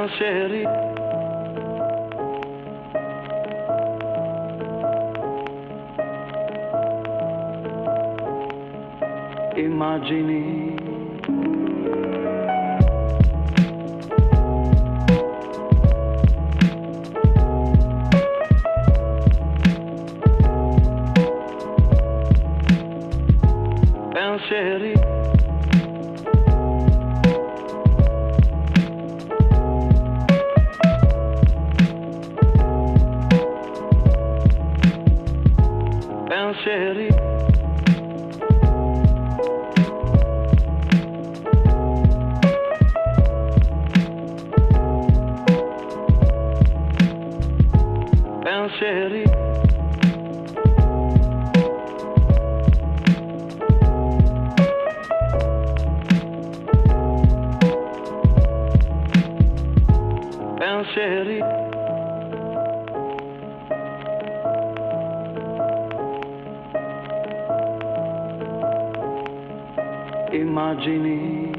Pensieri. Immagini. pensieri. Pensieri. Pensieri. pensieri. Immagini.